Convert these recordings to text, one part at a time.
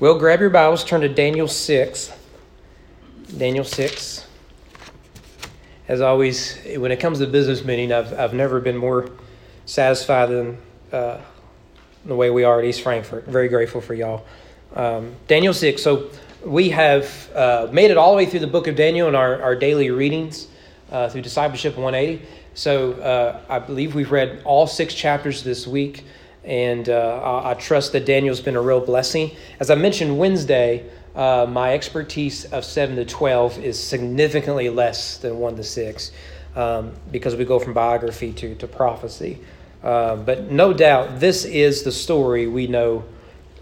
Well, grab your Bibles, turn to Daniel 6. Daniel 6. As always, when it comes to business meeting, I've, I've never been more satisfied than uh, the way we are at East Frankfort. Very grateful for y'all. Um, Daniel 6. So we have uh, made it all the way through the book of Daniel in our, our daily readings uh, through Discipleship 180. So uh, I believe we've read all six chapters this week and uh, I, trust that Daniel's been a real blessing. As I mentioned Wednesday, uh, my expertise of 7 to 12 is significantly less than 1 to 6 um, because we go from biography to, to prophecy. Uh, but no doubt, this is the story we know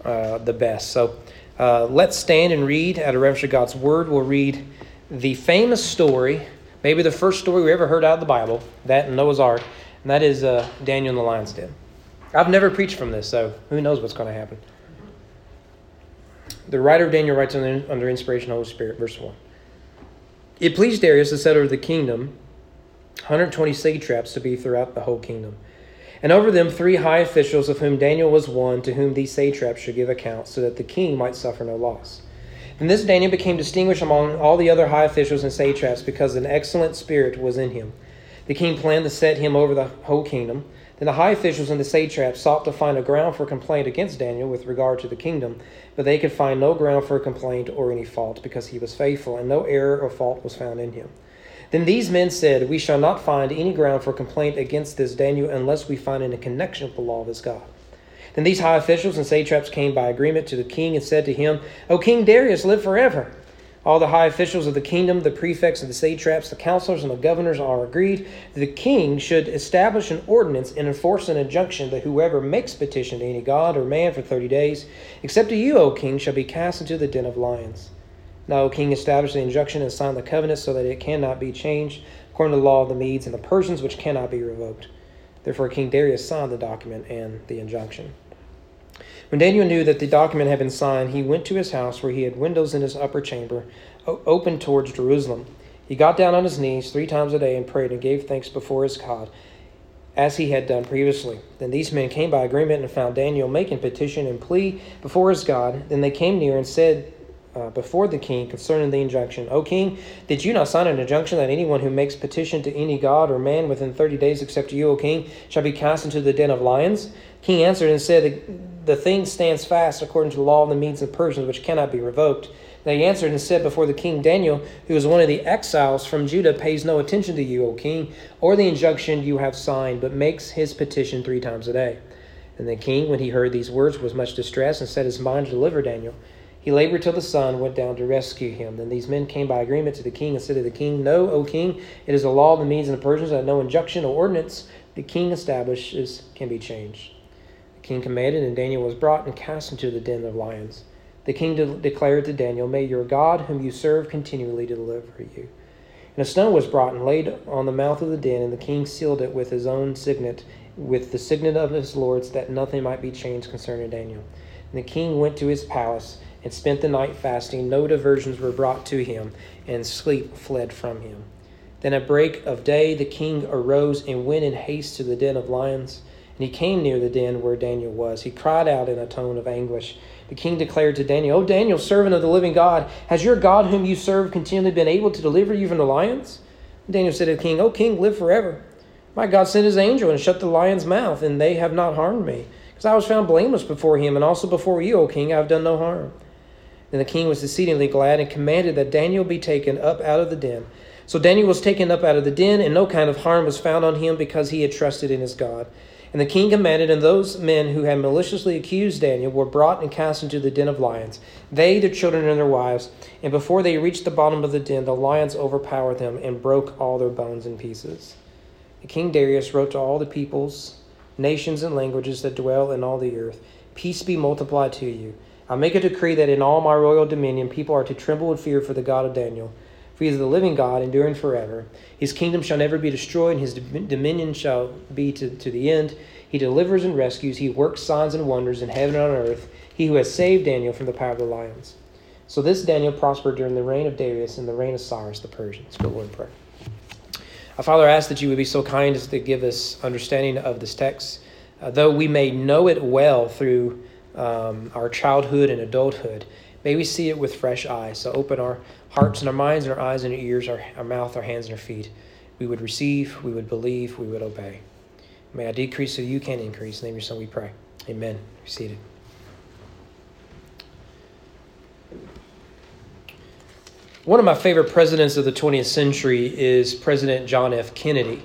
uh, the best. So uh, let's stand and read out of reverence of God's Word. We'll read the famous story, maybe the first story we ever heard out of the Bible, that in Noah's Ark, and that is uh, Daniel in the lion's den. I've never preached from this, so who knows what's going to happen. The writer of Daniel writes under, under inspiration of the Holy Spirit, verse 1. It pleased Darius to set over the kingdom 120 satraps to be throughout the whole kingdom, and over them three high officials, of whom Daniel was one, to whom these satraps should give account, so that the king might suffer no loss. And this Daniel became distinguished among all the other high officials and satraps because an excellent spirit was in him. The king planned to set him over the whole kingdom. Then the high officials and the satraps sought to find a ground for complaint against Daniel with regard to the kingdom, but they could find no ground for complaint or any fault, because he was faithful, and no error or fault was found in him. Then these men said, We shall not find any ground for complaint against this Daniel unless we find any connection with the law of his God. Then these high officials and satraps came by agreement to the king and said to him, O King Darius, live forever. All the high officials of the kingdom, the prefects and the satraps, the counselors and the governors are agreed that the king should establish an ordinance and enforce an injunction that whoever makes petition to any god or man for thirty days, except to you, O king, shall be cast into the den of lions. Now, O king, establish the injunction and sign the covenant so that it cannot be changed according to the law of the Medes and the Persians, which cannot be revoked. Therefore, King Darius signed the document and the injunction. When Daniel knew that the document had been signed, he went to his house where he had windows in his upper chamber open towards Jerusalem. He got down on his knees three times a day and prayed and gave thanks before his God, as he had done previously. Then these men came by agreement and found Daniel making petition and plea before his God. Then they came near and said, uh, before the king concerning the injunction. O king, did you not sign an injunction that anyone who makes petition to any god or man within thirty days except you, O king, shall be cast into the den of lions? King answered and said, The thing stands fast according to the law of the Medes and Persians, which cannot be revoked. They answered and said before the king Daniel, who is one of the exiles from Judah, pays no attention to you, O king, or the injunction you have signed, but makes his petition three times a day. And the king, when he heard these words, was much distressed and set his mind to deliver Daniel. He labored till the sun went down to rescue him. Then these men came by agreement to the king and said to the king, Know, O king, it is a law of the Medes and the Persians that no injunction or ordinance the king establishes can be changed. The king commanded, and Daniel was brought and cast into the den of lions. The king de- declared to Daniel, May your God, whom you serve, continually deliver you. And a stone was brought and laid on the mouth of the den, and the king sealed it with his own signet, with the signet of his lords, that nothing might be changed concerning Daniel. And the king went to his palace and spent the night fasting. No diversions were brought to him, and sleep fled from him. Then at break of day the king arose and went in haste to the den of lions. And he came near the den where Daniel was. He cried out in a tone of anguish. The king declared to Daniel, O Daniel, servant of the living God, has your God whom you serve continually been able to deliver you from the lions? And Daniel said to the king, O king, live forever. My God sent his angel and shut the lion's mouth, and they have not harmed me. Because I was found blameless before him, and also before you, O king, I have done no harm. Then the king was exceedingly glad and commanded that Daniel be taken up out of the den. So Daniel was taken up out of the den, and no kind of harm was found on him because he had trusted in his God. And the king commanded, and those men who had maliciously accused Daniel were brought and cast into the den of lions, they, their children, and their wives. And before they reached the bottom of the den, the lions overpowered them and broke all their bones in pieces. The king Darius wrote to all the peoples, nations, and languages that dwell in all the earth Peace be multiplied to you. I make a decree that in all my royal dominion people are to tremble and fear for the God of Daniel. For he is the living God, enduring forever. His kingdom shall never be destroyed, and his dominion shall be to, to the end. He delivers and rescues. He works signs and wonders in heaven and on earth. He who has saved Daniel from the power of the lions. So this Daniel prospered during the reign of Darius and the reign of Cyrus the Persian. Let's go in prayer. Our Father, I ask that you would be so kind as to give us understanding of this text. Uh, though we may know it well through um, our childhood and adulthood. May we see it with fresh eyes. So open our hearts and our minds and our eyes and our ears, our, our mouth, our hands and our feet. We would receive, we would believe, we would obey. May I decrease so you can increase. In the name of your son we pray. Amen. Be seated. One of my favorite presidents of the 20th century is President John F. Kennedy.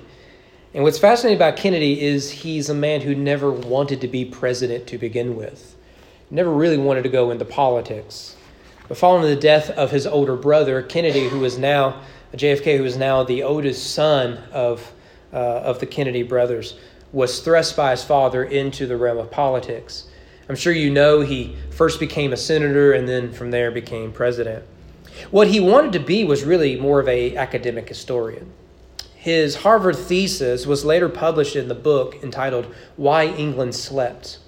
And what's fascinating about Kennedy is he's a man who never wanted to be president to begin with, never really wanted to go into politics. But following the death of his older brother, Kennedy, who is now JFK, who is now the oldest son of, uh, of the Kennedy brothers, was thrust by his father into the realm of politics. I'm sure you know he first became a senator and then from there became president. What he wanted to be was really more of a academic historian. His Harvard thesis was later published in the book entitled Why England Slept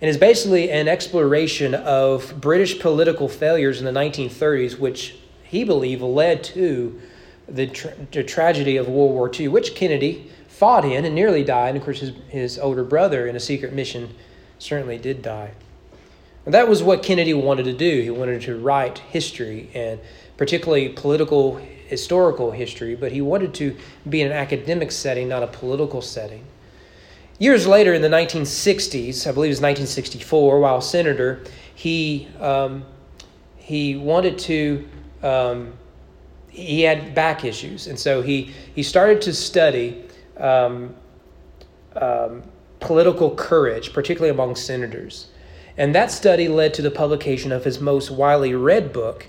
and is basically an exploration of British political failures in the 1930s, which he believed led to the, tra- the tragedy of World War II, which Kennedy fought in and nearly died. And of course, his, his older brother in a secret mission certainly did die. And that was what Kennedy wanted to do. He wanted to write history and particularly political historical history, but he wanted to be in an academic setting, not a political setting. Years later, in the 1960s, I believe it was 1964, while senator, he um, he wanted to. Um, he had back issues, and so he he started to study um, um political courage, particularly among senators. And that study led to the publication of his most widely read book,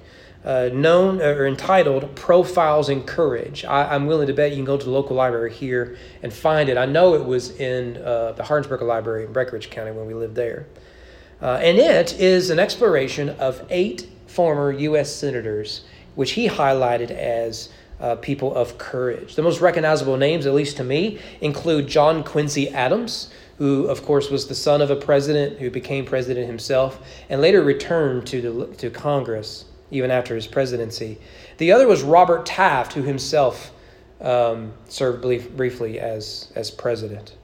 uh, known or entitled Profiles in Courage. I, am willing to bet you can go to the local library here and find it. I know it was in uh, the Hardinsburg Library in Breckinridge County when we lived there. Uh, and it is an exploration of eight former U.S. senators, which he highlighted as uh, people of courage. The most recognizable names, at least to me, include John Quincy Adams, who, of course, was the son of a president who became president himself and later returned to, the, to Congress even after his presidency. The other was Robert Taft, who himself um, served brief, briefly as, as president.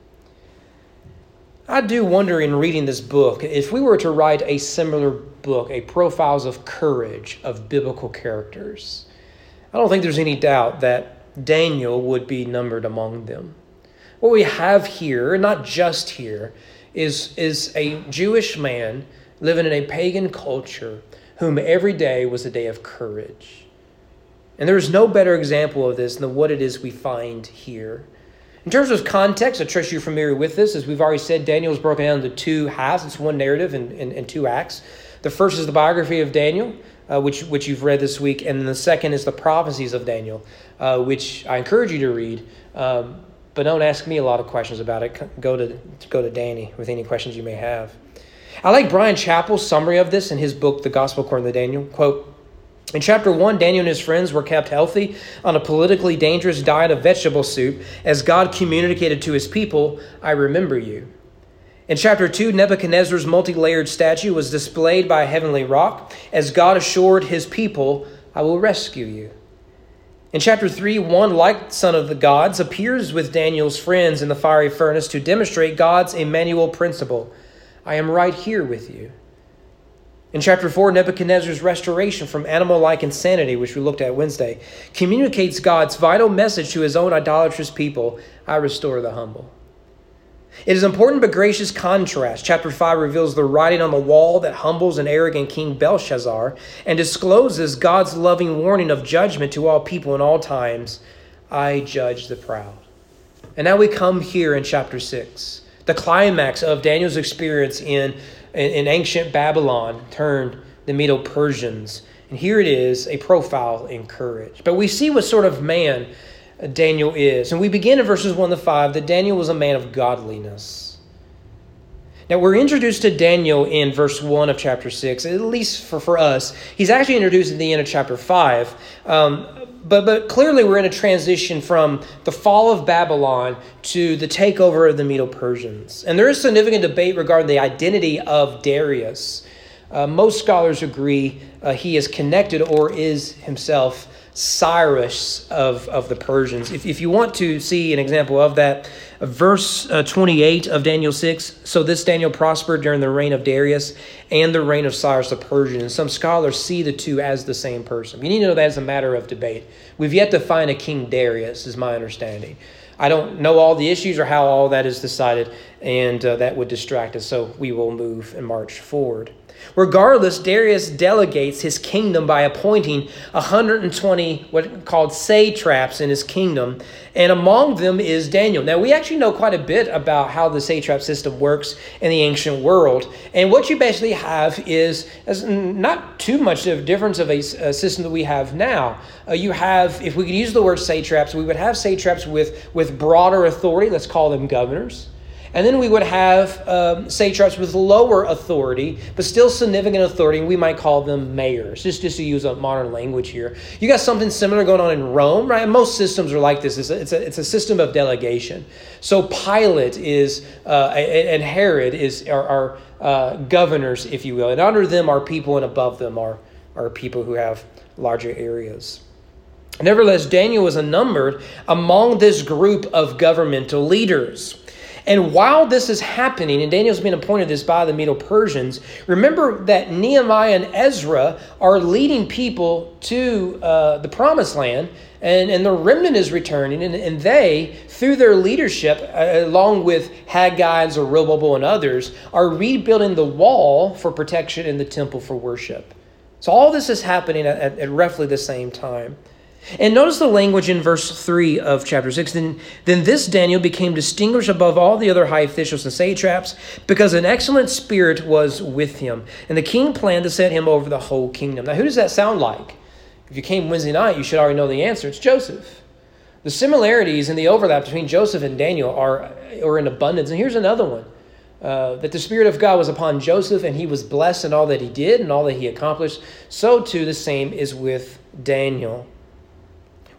I do wonder in reading this book if we were to write a similar book, a profiles of courage of biblical characters, I don't think there's any doubt that Daniel would be numbered among them. What we have here, not just here, is, is a Jewish man living in a pagan culture whom every day was a day of courage. And there is no better example of this than what it is we find here. In terms of context, I trust you're familiar with this. As we've already said, Daniel is broken down into two halves. It's one narrative and, and, and two acts. The first is the biography of Daniel, uh, which, which you've read this week, and the second is the prophecies of Daniel, uh, which I encourage you to read. Um, but don't ask me a lot of questions about it. Go to, go to Danny with any questions you may have. I like Bryan Chapell's summary of this in his book, The Gospel According to Daniel. Quote, in chapter 1, Daniel and his friends were kept healthy on a politically dangerous diet of vegetable soup as God communicated to his people, I remember you. In chapter 2, Nebuchadnezzar's multi layered statue was displayed by a heavenly rock as God assured his people, I will rescue you. In chapter 3, one like son of the gods appears with Daniel's friends in the fiery furnace to demonstrate God's Emmanuel principle I am right here with you. In chapter 4, Nebuchadnezzar's restoration from animal like insanity, which we looked at Wednesday, communicates God's vital message to his own idolatrous people I restore the humble. It is important but gracious contrast. Chapter 5 reveals the writing on the wall that humbles an arrogant King Belshazzar and discloses God's loving warning of judgment to all people in all times I judge the proud. And now we come here in chapter 6 the climax of Daniel's experience in, in, in ancient Babylon turned the Medo Persians. And here it is a profile in courage. But we see what sort of man Daniel is. And we begin in verses 1 to 5 that Daniel was a man of godliness. Now, we're introduced to Daniel in verse 1 of chapter 6, at least for, for us. He's actually introduced at the end of chapter 5. Um, but, but clearly, we're in a transition from the fall of Babylon to the takeover of the Medo Persians. And there is significant debate regarding the identity of Darius. Uh, most scholars agree uh, he is connected or is himself Cyrus of, of the Persians. If, if you want to see an example of that, verse uh, 28 of Daniel 6 so this Daniel prospered during the reign of Darius and the reign of Cyrus the Persian. And some scholars see the two as the same person. You need to know that as a matter of debate. We've yet to find a King Darius, is my understanding. I don't know all the issues or how all that is decided, and uh, that would distract us, so we will move and march forward. Regardless, Darius delegates his kingdom by appointing 120 what called satraps in his kingdom, and among them is Daniel. Now, we actually know quite a bit about how the satrap system works in the ancient world, and what you basically have is, not too much of a difference of a, a system that we have now. Uh, you have, if we could use the word satraps, we would have satraps with, with broader authority, let's call them governors. And then we would have um, satraps with lower authority, but still significant authority, we might call them mayors, just, just to use a modern language here. You got something similar going on in Rome, right? Most systems are like this. It's a, it's a, it's a system of delegation. So Pilate is, uh, and Herod is, are, are uh, governors, if you will. And under them are people, and above them are, are people who have larger areas. Nevertheless, Daniel was numbered among this group of governmental leaders. And while this is happening, and Daniel's been appointed this by the Medo Persians, remember that Nehemiah and Ezra are leading people to uh, the promised land, and, and the remnant is returning, and, and they, through their leadership, uh, along with Haggai, and Zerubbabel, and others, are rebuilding the wall for protection and the temple for worship. So all this is happening at, at roughly the same time. And notice the language in verse 3 of chapter 6. Then, then this Daniel became distinguished above all the other high officials and satraps because an excellent spirit was with him. And the king planned to set him over the whole kingdom. Now, who does that sound like? If you came Wednesday night, you should already know the answer. It's Joseph. The similarities and the overlap between Joseph and Daniel are, are in abundance. And here's another one. Uh, that the Spirit of God was upon Joseph and he was blessed in all that he did and all that he accomplished. So too the same is with Daniel.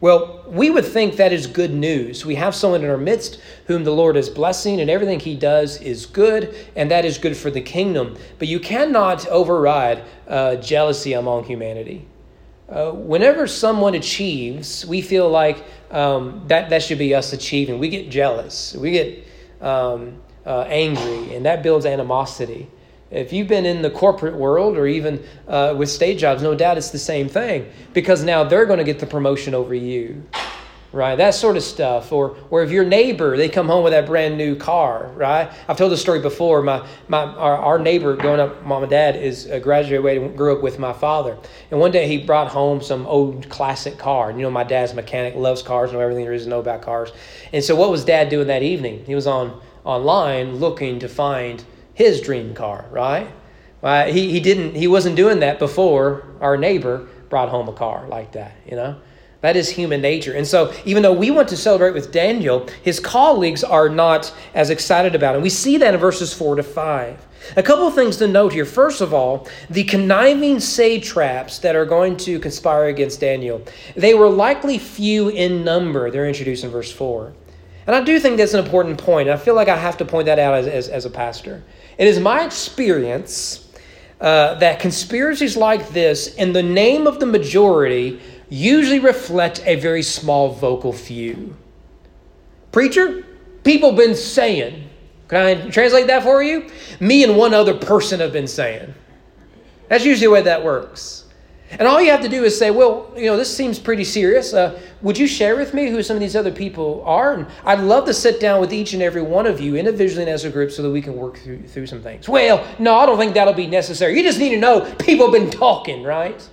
Well, we would think that is good news. We have someone in our midst whom the Lord is blessing, and everything he does is good, and that is good for the kingdom. But you cannot override uh, jealousy among humanity. Uh, whenever someone achieves, we feel like um, that, that should be us achieving. We get jealous, we get um, uh, angry, and that builds animosity. If you've been in the corporate world or even uh, with state jobs, no doubt it's the same thing because now they're going to get the promotion over you, right? That sort of stuff. Or, or if your neighbor, they come home with that brand new car, right? I've told the story before. My, my, our, our neighbor growing up, mom and dad, is a graduated, grew up with my father. And one day he brought home some old classic car. And you know, my dad's mechanic, loves cars, know everything there is to know about cars. And so what was dad doing that evening? He was on online looking to find his dream car, right? Uh, he, he didn't he wasn't doing that before our neighbor brought home a car like that, you know? That is human nature. And so, even though we want to celebrate with Daniel, his colleagues are not as excited about it. We see that in verses 4 to 5. A couple of things to note here. First of all, the conniving satraps that are going to conspire against Daniel, they were likely few in number. They're introduced in verse 4. And I do think that's an important point. I feel like I have to point that out as, as, as a pastor. It is my experience uh, that conspiracies like this, in the name of the majority, usually reflect a very small vocal few. Preacher, people been saying. Can I translate that for you? Me and one other person have been saying. That's usually the way that works. And all you have to do is say, well, you know, this seems pretty serious. Uh, would you share with me who some of these other people are? And I'd love to sit down with each and every one of you individually and as a group so that we can work through, through some things. Well, no, I don't think that'll be necessary. You just need to know people have been talking, right?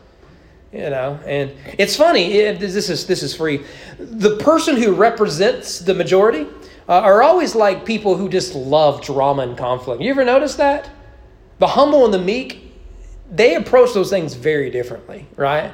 You know, and it's funny. It, this is this is free. The person who represents the majority uh, are always like people who just love drama and conflict. You ever notice that? The humble and the meek they approach those things very differently, right?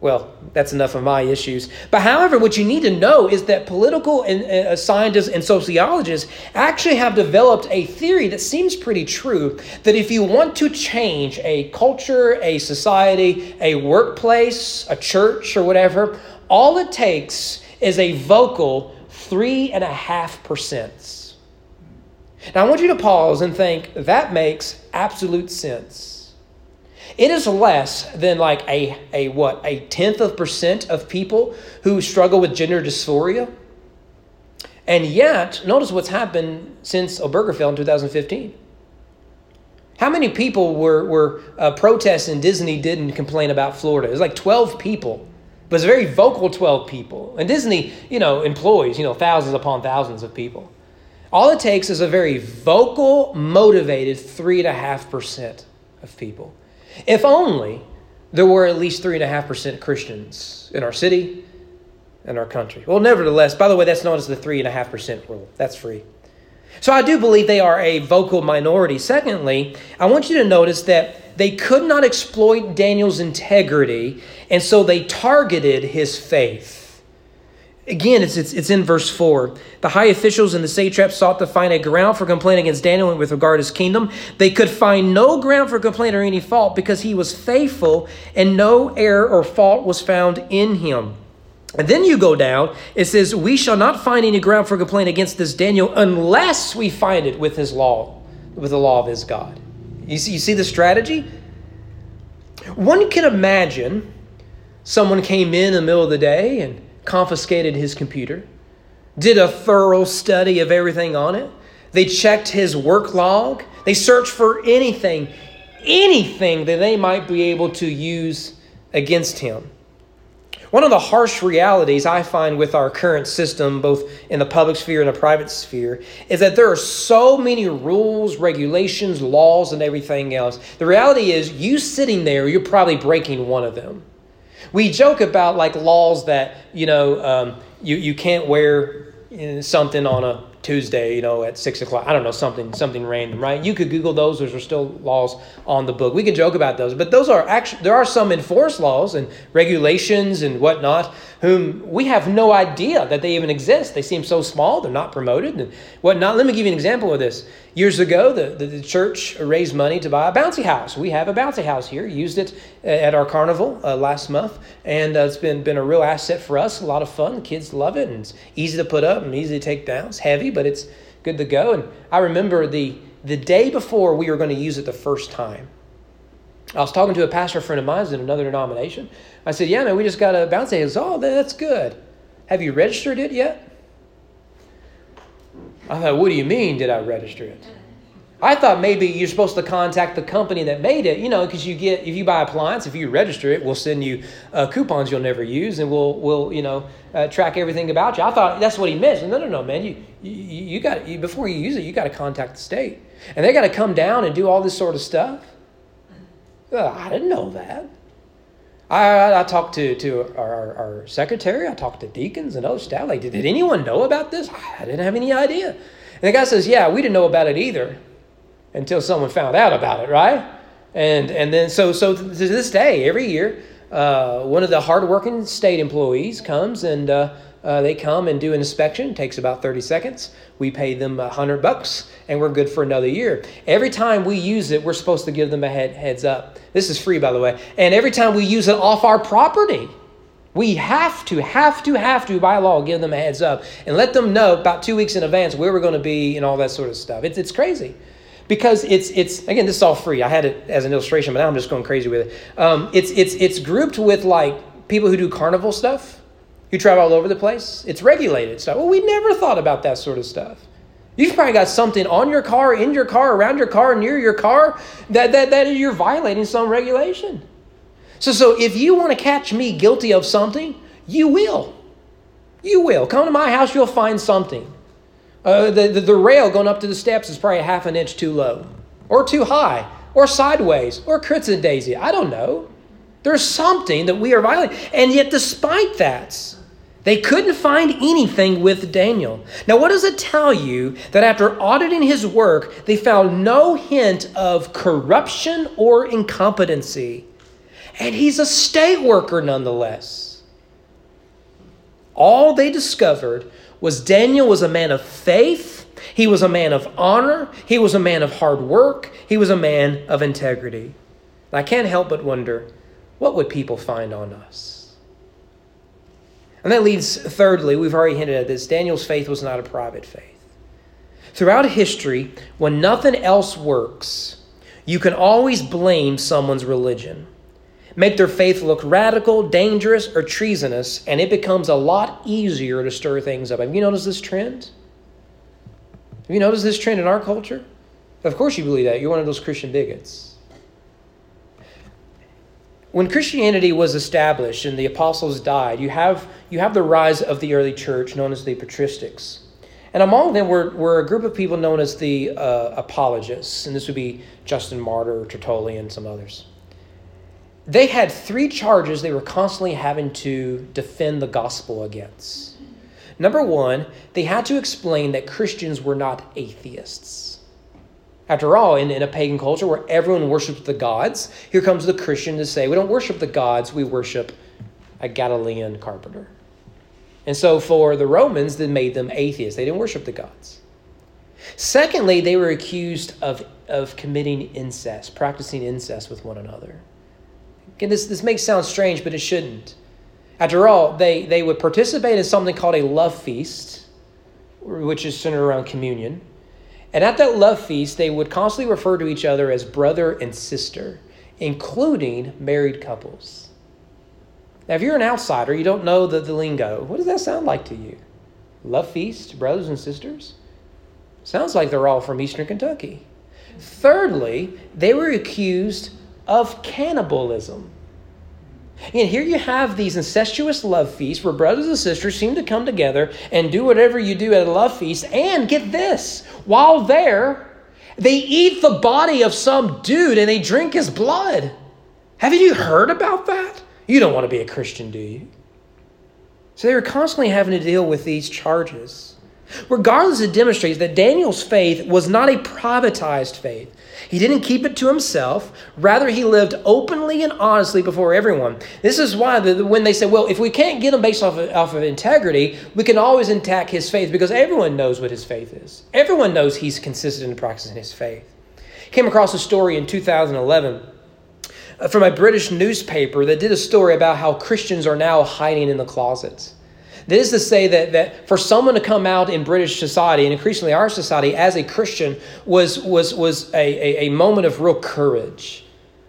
Well, that's enough of my issues. But however, what you need to know is that political and, uh, scientists and sociologists actually have developed a theory that seems pretty true that if you want to change a culture, a society, a workplace, a church, or whatever, all it takes is a vocal three and a half percent. Now, I want you to pause and think that makes absolute sense. It is less than like a, a what, a tenth of percent of people who struggle with gender dysphoria. And yet, notice what's happened since Obergefell in 2015. How many people were, were uh, protesting Disney didn't complain about Florida? It was like 12 people. But it's a very vocal 12 people. And Disney, you know, employs, you know, thousands upon thousands of people. All it takes is a very vocal, motivated 3.5% of people. If only there were at least 3.5% Christians in our city and our country. Well, nevertheless, by the way, that's known as the 3.5% rule. That's free. So I do believe they are a vocal minority. Secondly, I want you to notice that they could not exploit Daniel's integrity, and so they targeted his faith. Again, it's, it's, it's in verse 4. The high officials and the satraps sought to find a ground for complaint against Daniel with regard to his kingdom. They could find no ground for complaint or any fault because he was faithful and no error or fault was found in him. And then you go down, it says, We shall not find any ground for complaint against this Daniel unless we find it with his law, with the law of his God. You see, you see the strategy? One can imagine someone came in, in the middle of the day and confiscated his computer, did a thorough study of everything on it. They checked his work log. They searched for anything, anything that they might be able to use against him. One of the harsh realities I find with our current system, both in the public sphere and the private sphere, is that there are so many rules, regulations, laws, and everything else. The reality is, you sitting there, you're probably breaking one of them. We joke about like laws that, you know, um, you, you can't wear something on a Tuesday, you know, at six o'clock. I don't know, something something random, right? You could Google those. Those are still laws on the book. We can joke about those, but those are actually there are some enforced laws and regulations and whatnot whom we have no idea that they even exist. They seem so small, they're not promoted and whatnot. Let me give you an example of this. Years ago, the, the, the church raised money to buy a bouncy house. We have a bouncy house here, used it uh, at our carnival uh, last month, and uh, it's been, been a real asset for us. A lot of fun. The kids love it, and it's easy to put up and easy to take down. It's heavy, but it's good to go. And I remember the, the day before we were going to use it the first time. I was talking to a pastor friend of mine in another denomination. I said, Yeah, man, we just got a bounce. He goes, Oh, that's good. Have you registered it yet? I thought, What do you mean, did I register it? I thought maybe you're supposed to contact the company that made it, you know, because you get if you buy appliance, if you register it, we'll send you uh, coupons you'll never use, and we'll we'll you know uh, track everything about you. I thought that's what he meant. No, no, no, man. You you, you got before you use it, you got to contact the state, and they got to come down and do all this sort of stuff. I didn't know that. I, I, I talked to, to our, our, secretary, I talked to deacons and other staff. Like, did, did anyone know about this? I didn't have any idea. And the guy says, Yeah, we didn't know about it either until someone found out about it, right? And, and then, so, so to this day, every year, uh, one of the hardworking state employees comes and uh, uh, they come and do an inspection. It takes about 30 seconds. We pay them a hundred bucks, and we're good for another year. Every time we use it, we're supposed to give them a head, heads up. This is free, by the way. And every time we use it off our property, we have to, have to, have to, by law, give them a heads up and let them know about two weeks in advance where we're going to be and all that sort of stuff. It's, it's crazy because it's it's again this is all free. I had it as an illustration, but now I'm just going crazy with it. Um, it's it's it's grouped with like people who do carnival stuff, who travel all over the place. It's regulated stuff. Well, we never thought about that sort of stuff. You've probably got something on your car, in your car, around your car, near your car that that, that you're violating some regulation. So so if you want to catch me guilty of something, you will. You will. Come to my house, you'll find something. Uh, the, the, the rail going up to the steps is probably half an inch too low, or too high, or sideways, or crits and daisy. I don't know. There's something that we are violating. And yet, despite that, they couldn't find anything with Daniel. Now, what does it tell you that after auditing his work, they found no hint of corruption or incompetency? And he's a state worker nonetheless. All they discovered was Daniel was a man of faith, he was a man of honor, he was a man of hard work, he was a man of integrity. I can't help but wonder what would people find on us? And that leads, thirdly, we've already hinted at this Daniel's faith was not a private faith. Throughout history, when nothing else works, you can always blame someone's religion, make their faith look radical, dangerous, or treasonous, and it becomes a lot easier to stir things up. Have you noticed this trend? Have you noticed this trend in our culture? Of course, you believe that. You're one of those Christian bigots. When Christianity was established and the apostles died, you have, you have the rise of the early church known as the patristics. And among them were, were a group of people known as the uh, apologists, and this would be Justin Martyr, Tertullian, some others. They had three charges they were constantly having to defend the gospel against. Number one, they had to explain that Christians were not atheists. After all, in, in a pagan culture where everyone worships the gods, here comes the Christian to say, we don't worship the gods, we worship a Galilean carpenter. And so for the Romans, that made them atheists. They didn't worship the gods. Secondly, they were accused of, of committing incest, practicing incest with one another. Again, this, this makes sound strange, but it shouldn't. After all, they, they would participate in something called a love feast, which is centered around communion. And at that love feast, they would constantly refer to each other as brother and sister, including married couples. Now, if you're an outsider, you don't know the, the lingo, what does that sound like to you? Love feast, brothers and sisters? Sounds like they're all from Eastern Kentucky. Thirdly, they were accused of cannibalism. And here you have these incestuous love feasts where brothers and sisters seem to come together and do whatever you do at a love feast. And get this, while there, they eat the body of some dude and they drink his blood. Haven't you heard about that? You don't want to be a Christian, do you? So they were constantly having to deal with these charges. Regardless, it demonstrates that Daniel's faith was not a privatized faith. He didn't keep it to himself. Rather, he lived openly and honestly before everyone. This is why the, when they say, well, if we can't get him based off of, off of integrity, we can always attack his faith because everyone knows what his faith is. Everyone knows he's consistent in practicing his faith. Came across a story in 2011 uh, from a British newspaper that did a story about how Christians are now hiding in the closets. That is to say that, that for someone to come out in British society and increasingly our society as a Christian was, was, was a, a, a moment of real courage.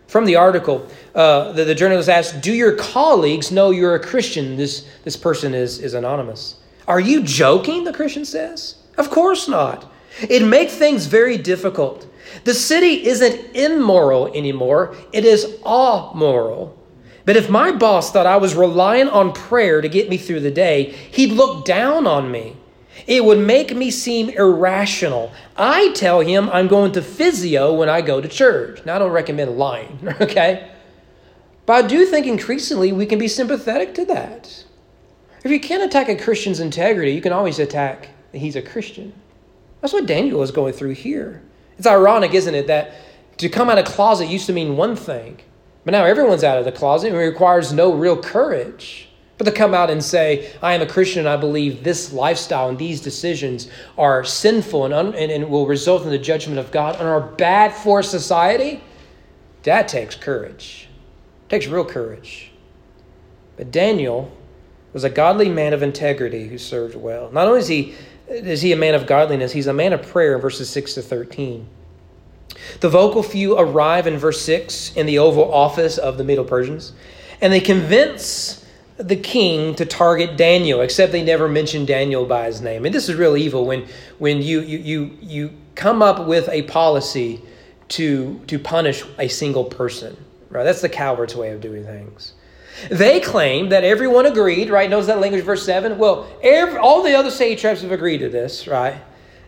From the article, uh, the, the journalist asked, Do your colleagues know you're a Christian? This, this person is, is anonymous. Are you joking? The Christian says. Of course not. It makes things very difficult. The city isn't immoral anymore, it is amoral. But if my boss thought I was relying on prayer to get me through the day, he'd look down on me. It would make me seem irrational. I tell him I'm going to physio when I go to church. Now, I don't recommend lying, okay? But I do think increasingly we can be sympathetic to that. If you can't attack a Christian's integrity, you can always attack that he's a Christian. That's what Daniel is going through here. It's ironic, isn't it, that to come out of closet used to mean one thing, but now everyone's out of the closet and it requires no real courage. But to come out and say, I am a Christian and I believe this lifestyle and these decisions are sinful and, un- and, and will result in the judgment of God and are bad for society, that takes courage. It takes real courage. But Daniel was a godly man of integrity who served well. Not only is he is he a man of godliness? He's a man of prayer in verses 6 to 13. The vocal few arrive in verse 6 in the Oval Office of the Medo Persians, and they convince the king to target Daniel, except they never mention Daniel by his name. And this is real evil when, when you, you, you, you come up with a policy to, to punish a single person. Right? That's the coward's way of doing things. They claim that everyone agreed, right? Knows that language, verse 7? Well, every, all the other satraps have agreed to this, right?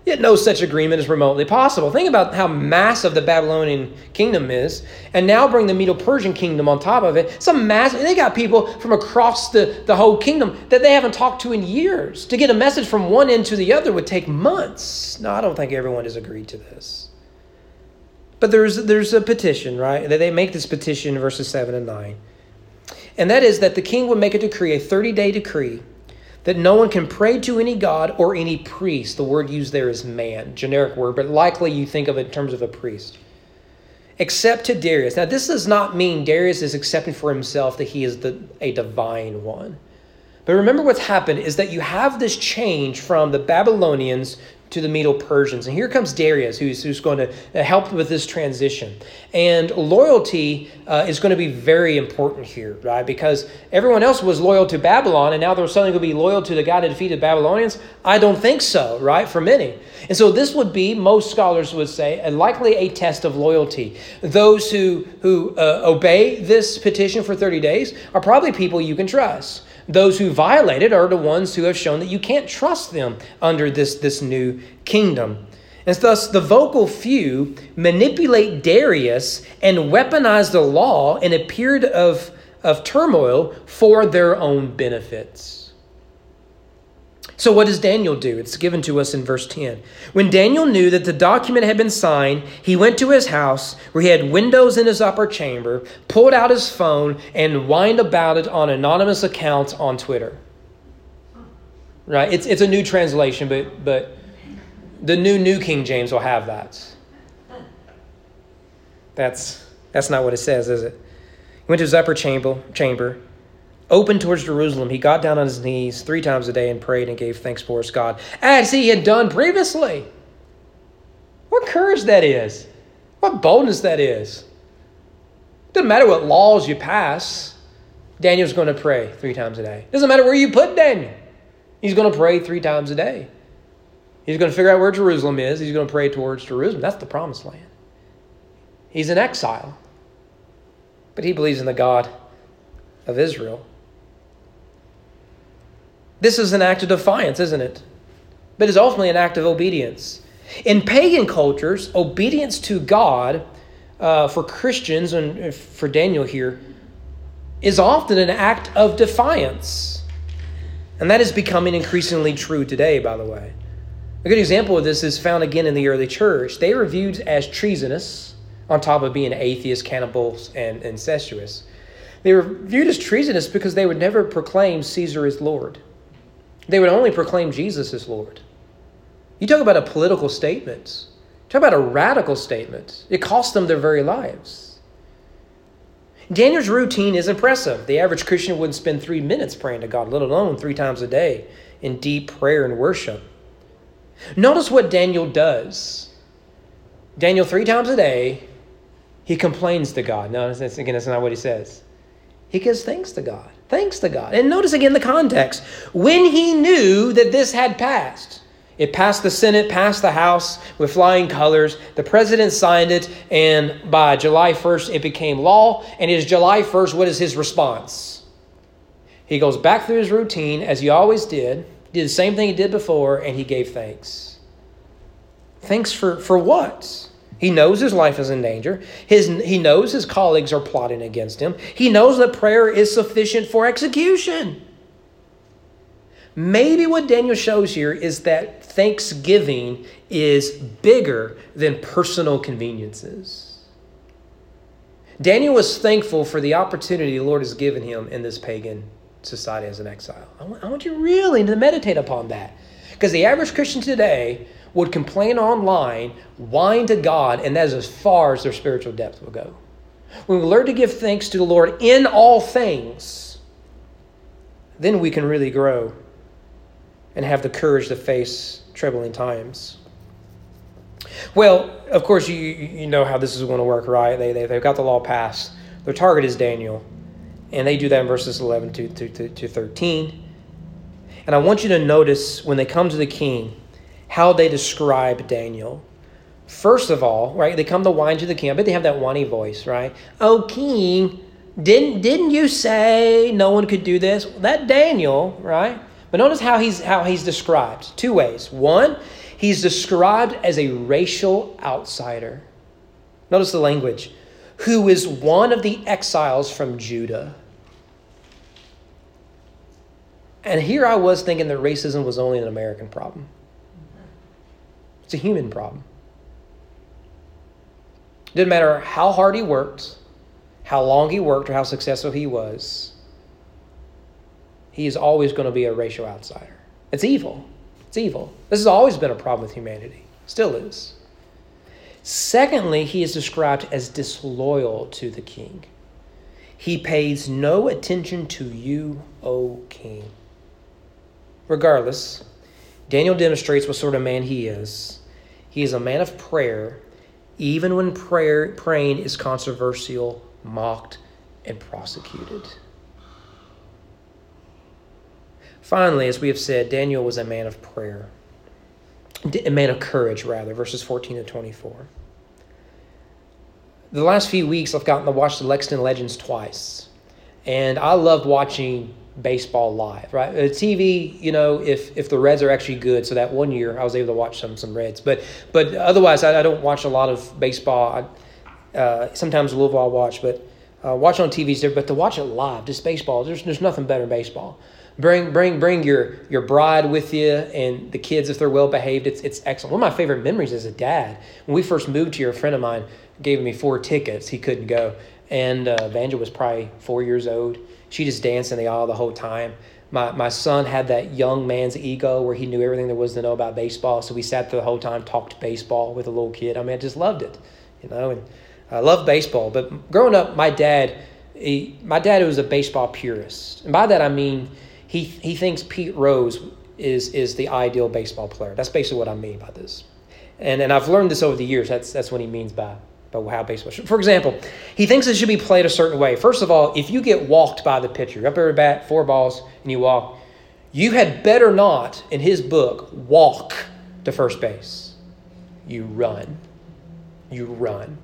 Yet no such agreement is remotely possible. Think about how massive the Babylonian kingdom is, and now bring the Medo Persian kingdom on top of it. Some massive, they got people from across the, the whole kingdom that they haven't talked to in years. To get a message from one end to the other would take months. No, I don't think everyone has agreed to this. But there's, there's a petition, right? That They make this petition verses 7 and 9 and that is that the king would make a decree, a 30 day decree, that no one can pray to any god or any priest. The word used there is man, generic word, but likely you think of it in terms of a priest. Except to Darius. Now, this does not mean Darius is accepting for himself that he is the, a divine one. But remember what's happened is that you have this change from the Babylonians to the Medo Persians. And here comes Darius, who's, who's going to help with this transition. And loyalty uh, is going to be very important here, right? Because everyone else was loyal to Babylon, and now they're suddenly going to be loyal to the guy that defeated Babylonians. I don't think so, right? For many. And so this would be, most scholars would say, likely a test of loyalty. Those who, who uh, obey this petition for 30 days are probably people you can trust. Those who violate it are the ones who have shown that you can't trust them under this, this new kingdom. And thus, the vocal few manipulate Darius and weaponize the law in a period of, of turmoil for their own benefits. So, what does Daniel do? It's given to us in verse 10. When Daniel knew that the document had been signed, he went to his house where he had windows in his upper chamber, pulled out his phone, and whined about it on anonymous accounts on Twitter. Right? It's, it's a new translation, but, but the new New King James will have that. That's, that's not what it says, is it? He went to his upper chamber, chamber open towards Jerusalem, he got down on his knees three times a day and prayed and gave thanks for his God, as he had done previously. What courage that is! What boldness that is! Doesn't matter what laws you pass, Daniel's going to pray three times a day. Doesn't matter where you put Daniel, he's going to pray three times a day. He's going to figure out where Jerusalem is. He's going to pray towards Jerusalem. That's the promised land. He's in exile, but he believes in the God of Israel. This is an act of defiance, isn't it? But it's ultimately an act of obedience. In pagan cultures, obedience to God uh, for Christians and for Daniel here is often an act of defiance. And that is becoming increasingly true today, by the way. A good example of this is found again in the early church. They were viewed as treasonous, on top of being atheists, cannibals, and incestuous. They were viewed as treasonous because they would never proclaim Caesar as Lord. They would only proclaim Jesus as Lord. You talk about a political statement. Talk about a radical statement. It cost them their very lives. Daniel's routine is impressive. The average Christian wouldn't spend three minutes praying to God, let alone three times a day in deep prayer and worship. Notice what Daniel does. Daniel, three times a day, he complains to God. No, again, that's not what he says. He gives thanks to God. Thanks to God. And notice again the context. When he knew that this had passed, it passed the Senate, passed the House with flying colors. The president signed it, and by July 1st, it became law. And it is July 1st, what is his response? He goes back through his routine as he always did, did the same thing he did before, and he gave thanks. Thanks for, for what? He knows his life is in danger. His, he knows his colleagues are plotting against him. He knows that prayer is sufficient for execution. Maybe what Daniel shows here is that thanksgiving is bigger than personal conveniences. Daniel was thankful for the opportunity the Lord has given him in this pagan society as an exile. I want, I want you really to meditate upon that. Because the average Christian today would complain online, whine to God, and that is as far as their spiritual depth will go. When we learn to give thanks to the Lord in all things, then we can really grow and have the courage to face troubling times. Well, of course, you, you know how this is going to work, right? They, they, they've got the law passed. Their target is Daniel, and they do that in verses 11 to, to, to, to 13. And I want you to notice when they come to the king, how they describe Daniel. First of all, right, they come to whine to the king. I bet they have that whiny voice, right? Oh, king, didn't didn't you say no one could do this? That Daniel, right? But notice how he's how he's described. Two ways. One, he's described as a racial outsider. Notice the language. Who is one of the exiles from Judah. And here I was thinking that racism was only an American problem. It's a human problem. It didn't matter how hard he worked, how long he worked, or how successful he was, he is always going to be a racial outsider. It's evil. It's evil. This has always been a problem with humanity, still is. Secondly, he is described as disloyal to the king. He pays no attention to you, O king. Regardless, Daniel demonstrates what sort of man he is. He is a man of prayer, even when prayer praying is controversial, mocked, and prosecuted. Finally, as we have said, Daniel was a man of prayer, a man of courage, rather, verses 14 to 24. The last few weeks, I've gotten to watch the Lexington Legends twice, and I love watching baseball live, right? Uh, TV, you know, if if the Reds are actually good, so that one year I was able to watch some some Reds, but but otherwise I, I don't watch a lot of baseball. I, uh, sometimes Louisville I watch, but uh, watch on TV's there. But to watch it live, just baseball, there's there's nothing better than baseball. Bring bring bring your your bride with you and the kids if they're well behaved. It's it's excellent. One of my favorite memories as a dad when we first moved here, a friend of mine gave me four tickets. He couldn't go, and uh, Vanja was probably four years old she just danced in the aisle the whole time. My, my son had that young man's ego where he knew everything there was to know about baseball. So we sat there the whole time, talked baseball with a little kid. I mean, I just loved it, you know, and I love baseball. But growing up, my dad, he, my dad was a baseball purist. And by that, I mean he, he thinks Pete Rose is, is the ideal baseball player. That's basically what I mean by this. And, and I've learned this over the years. That's, that's what he means by but how baseball should. For example, he thinks it should be played a certain way. First of all, if you get walked by the pitcher, you're up every bat, four balls, and you walk, you had better not, in his book, walk to first base. You run. You run.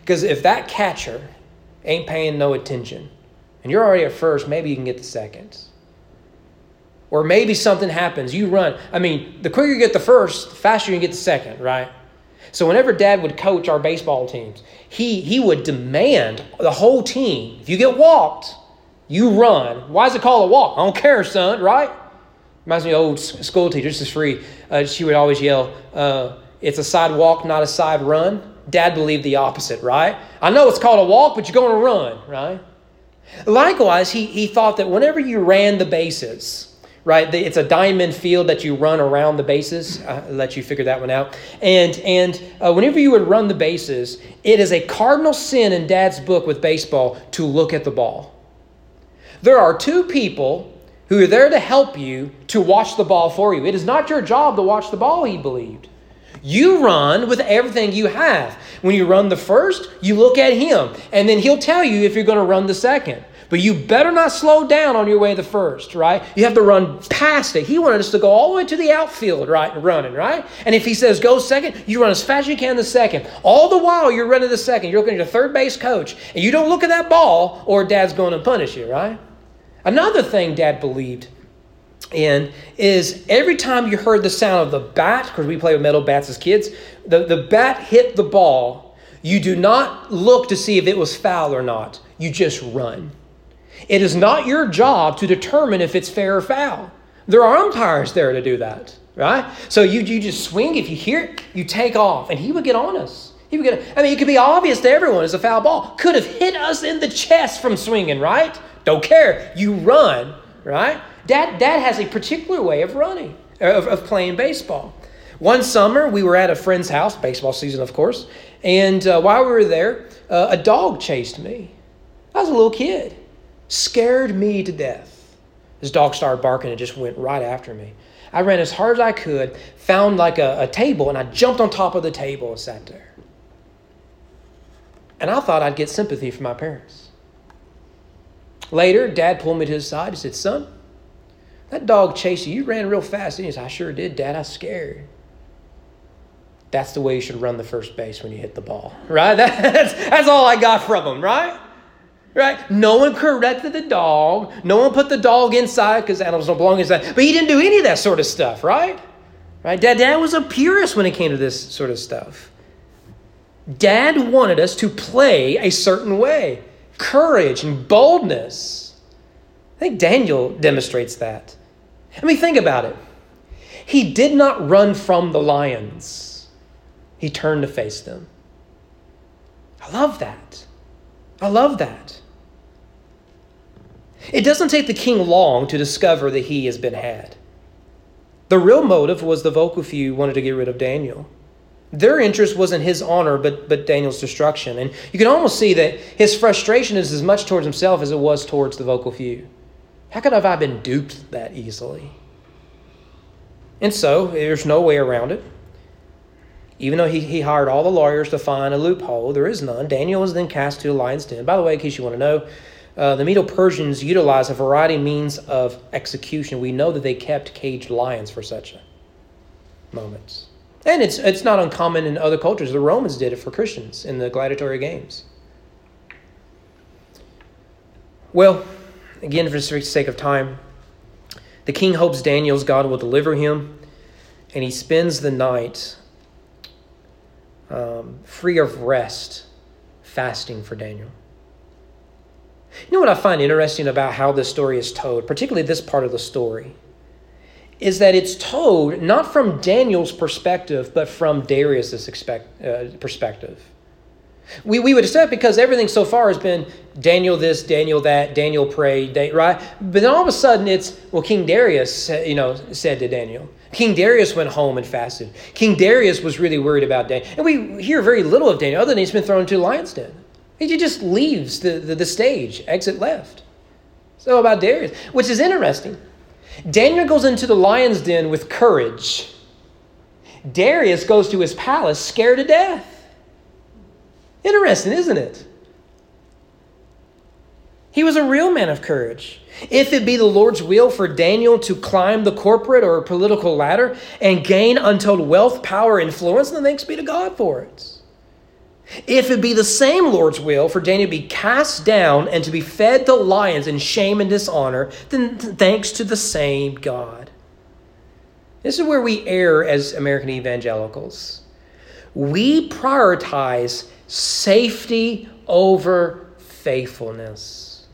Because if that catcher ain't paying no attention, and you're already at first, maybe you can get the second. Or maybe something happens, you run. I mean, the quicker you get the first, the faster you can get the second, right? So whenever dad would coach our baseball teams, he, he would demand the whole team, if you get walked, you run. Why is it called a walk? I don't care, son, right? Reminds me of old school teacher. This is free. Uh, she would always yell, uh, it's a side walk, not a side run. Dad believed the opposite, right? I know it's called a walk, but you're going to run, right? Likewise, he, he thought that whenever you ran the bases, right? It's a diamond field that you run around the bases. I'll let you figure that one out. And and uh, whenever you would run the bases, it is a cardinal sin in Dad's book with baseball to look at the ball. There are two people who are there to help you to watch the ball for you. It is not your job to watch the ball, he believed. You run with everything you have. When you run the first, you look at him, and then he'll tell you if you're going to run the second. But you better not slow down on your way to first, right? You have to run past it. He wanted us to go all the way to the outfield, right, running, right? And if he says go second, you run as fast as you can the second. All the while you're running the second, you're looking at your third base coach, and you don't look at that ball, or dad's going to punish you, right? Another thing dad believed in is every time you heard the sound of the bat, because we play with metal bats as kids, the, the bat hit the ball, you do not look to see if it was foul or not. You just run. It is not your job to determine if it's fair or foul. There are umpires there to do that, right? So you, you just swing. If you hear it, you take off. And he would get on us. He would get, I mean, it could be obvious to everyone it's a foul ball. Could have hit us in the chest from swinging, right? Don't care. You run, right? Dad, Dad has a particular way of running, of, of playing baseball. One summer, we were at a friend's house, baseball season, of course, and uh, while we were there, uh, a dog chased me. I was a little kid scared me to death. This dog started barking and just went right after me. I ran as hard as I could, found like a, a table, and I jumped on top of the table and sat there. And I thought I'd get sympathy from my parents. Later, dad pulled me to his side. He said, Son, that dog chased you. You ran real fast. And he said, I sure did, Dad. I was scared. That's the way you should run the first base when you hit the ball, right? That's, that's all I got from him, right? Right? No one corrected the dog. No one put the dog inside because animals don't belong inside. But he didn't do any of that sort of stuff, right? Right? Dad, Dad was a purist when it came to this sort of stuff. Dad wanted us to play a certain way courage and boldness. I think Daniel demonstrates that. I mean, think about it. He did not run from the lions, he turned to face them. I love that. I love that. It doesn't take the king long to discover that he has been had. The real motive was the vocal few wanted to get rid of Daniel. Their interest wasn't his honor, but, but Daniel's destruction. And you can almost see that his frustration is as much towards himself as it was towards the vocal few. How could have I been duped that easily? And so there's no way around it. Even though he, he hired all the lawyers to find a loophole, there is none. Daniel was then cast to the lion's den. By the way, in case you want to know, uh, the Medo Persians utilized a variety of means of execution. We know that they kept caged lions for such moments. And it's, it's not uncommon in other cultures. The Romans did it for Christians in the gladiatorial games. Well, again, for the sake of time, the king hopes Daniel's God will deliver him, and he spends the night um, free of rest, fasting for Daniel. You know what I find interesting about how this story is told, particularly this part of the story, is that it's told not from Daniel's perspective, but from Darius's expect, uh, perspective. We, we would accept because everything so far has been Daniel this, Daniel that, Daniel prayed, right? But then all of a sudden it's, well, King Darius, you know, said to Daniel. King Darius went home and fasted. King Darius was really worried about Daniel. And we hear very little of Daniel other than he's been thrown into the lion's den. He just leaves the, the, the stage, exit left. So about Darius, which is interesting. Daniel goes into the lion's den with courage. Darius goes to his palace scared to death. Interesting, isn't it? He was a real man of courage. If it be the Lord's will for Daniel to climb the corporate or political ladder and gain untold wealth, power, influence, then thanks be to God for it. If it be the same Lord's will for Daniel to be cast down and to be fed to lions in shame and dishonor, then thanks to the same God. This is where we err as American evangelicals. We prioritize safety over faithfulness.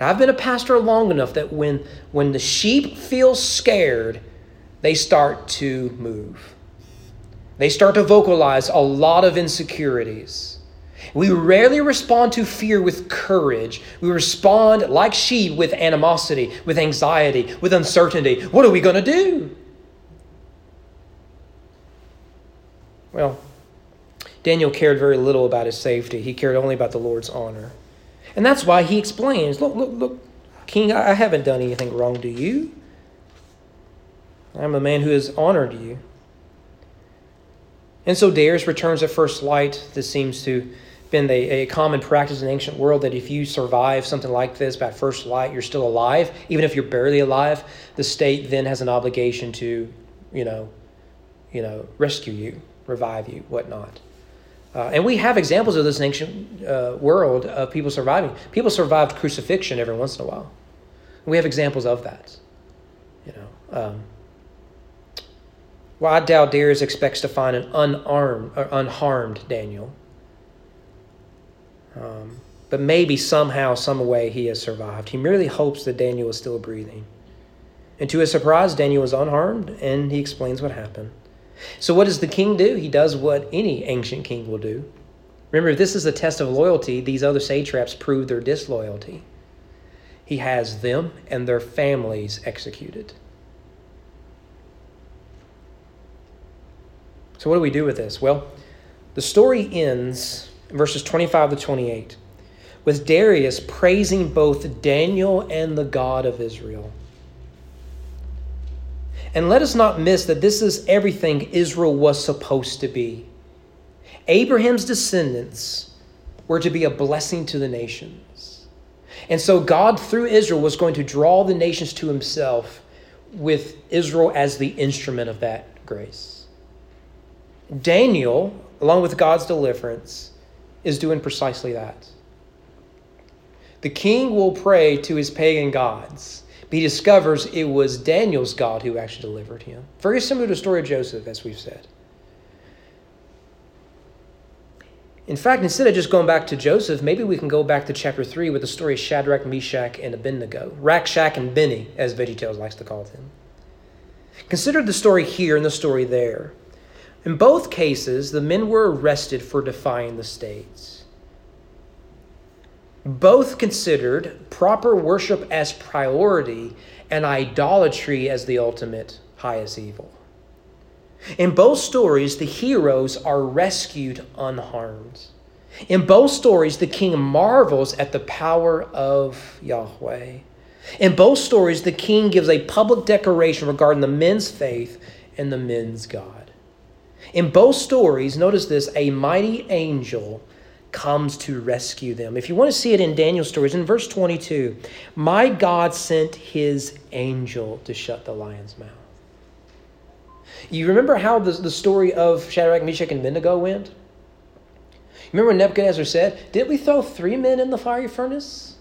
Now, I've been a pastor long enough that when, when the sheep feel scared, they start to move. They start to vocalize a lot of insecurities. We rarely respond to fear with courage. We respond like she, with animosity, with anxiety, with uncertainty. What are we going to do? Well, Daniel cared very little about his safety. He cared only about the Lord's honor. And that's why he explains Look, look, look, King, I haven't done anything wrong to you. I'm a man who has honored you. And so Darius returns at first light. This seems to have been a, a common practice in the ancient world that if you survive something like this by first light, you're still alive. Even if you're barely alive, the state then has an obligation to, you know, you know, rescue you, revive you, whatnot. Uh, and we have examples of this in ancient uh, world of people surviving. People survived crucifixion every once in a while. We have examples of that. You know, um, doubt Darius expects to find an unarmed or unharmed Daniel. Um, but maybe somehow, some way, he has survived. He merely hopes that Daniel is still breathing. And to his surprise, Daniel is unharmed, and he explains what happened. So, what does the king do? He does what any ancient king will do. Remember, if this is a test of loyalty, these other satraps prove their disloyalty. He has them and their families executed. So, what do we do with this? Well, the story ends verses 25 to 28 with Darius praising both Daniel and the God of Israel. And let us not miss that this is everything Israel was supposed to be. Abraham's descendants were to be a blessing to the nations. And so God, through Israel, was going to draw the nations to himself with Israel as the instrument of that grace. Daniel, along with God's deliverance, is doing precisely that. The king will pray to his pagan gods, but he discovers it was Daniel's God who actually delivered him. Very similar to the story of Joseph, as we've said. In fact, instead of just going back to Joseph, maybe we can go back to chapter 3 with the story of Shadrach, Meshach, and Abednego. Rack, Shack and Benny, as VeggieTales likes to call them. Consider the story here and the story there. In both cases, the men were arrested for defying the states. Both considered proper worship as priority and idolatry as the ultimate highest evil. In both stories, the heroes are rescued unharmed. In both stories, the king marvels at the power of Yahweh. In both stories, the king gives a public declaration regarding the men's faith and the men's God. In both stories, notice this a mighty angel comes to rescue them. If you want to see it in Daniel's stories, in verse 22, my God sent his angel to shut the lion's mouth. You remember how the, the story of Shadrach, Meshach, and Abednego went? Remember when Nebuchadnezzar said, Did we throw three men in the fiery furnace?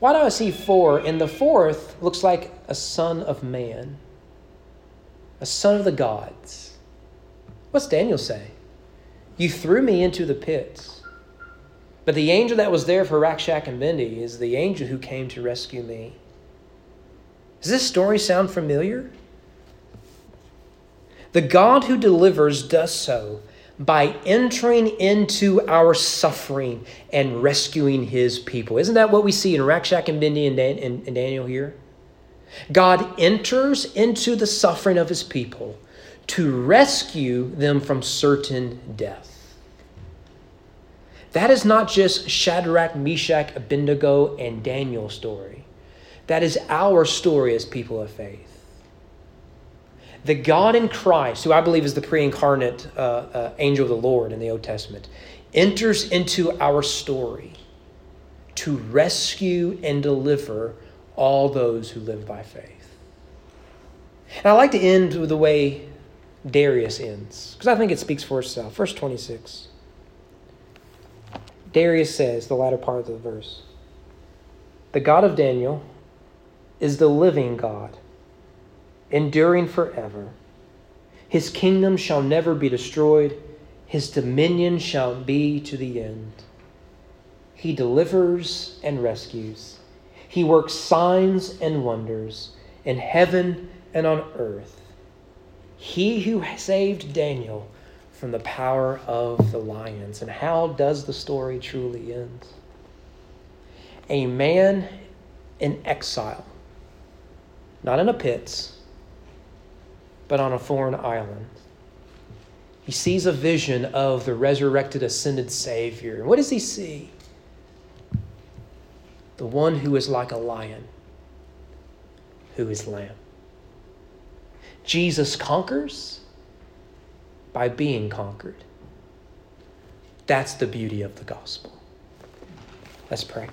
Why do I see four? And the fourth looks like a son of man, a son of the gods. What's Daniel say? You threw me into the pits. But the angel that was there for Rack, Shack and Benny is the angel who came to rescue me. Does this story sound familiar? The God who delivers does so by entering into our suffering and rescuing his people. Isn't that what we see in Rack, Shack and Benny and, Dan- and, and Daniel here? God enters into the suffering of his people to rescue them from certain death. That is not just Shadrach, Meshach, Abednego, and Daniel's story. That is our story as people of faith. The God in Christ, who I believe is the pre incarnate uh, uh, angel of the Lord in the Old Testament, enters into our story to rescue and deliver all those who live by faith. And I like to end with the way Darius ends, because I think it speaks for itself. Verse 26. Darius says, the latter part of the verse The God of Daniel is the living God, enduring forever. His kingdom shall never be destroyed, his dominion shall be to the end. He delivers and rescues. He works signs and wonders in heaven and on earth. He who saved Daniel from the power of the lions. And how does the story truly end? A man in exile, not in a pit, but on a foreign island. He sees a vision of the resurrected, ascended Savior. And what does he see? The one who is like a lion, who is lamb. Jesus conquers by being conquered. That's the beauty of the gospel. Let's pray.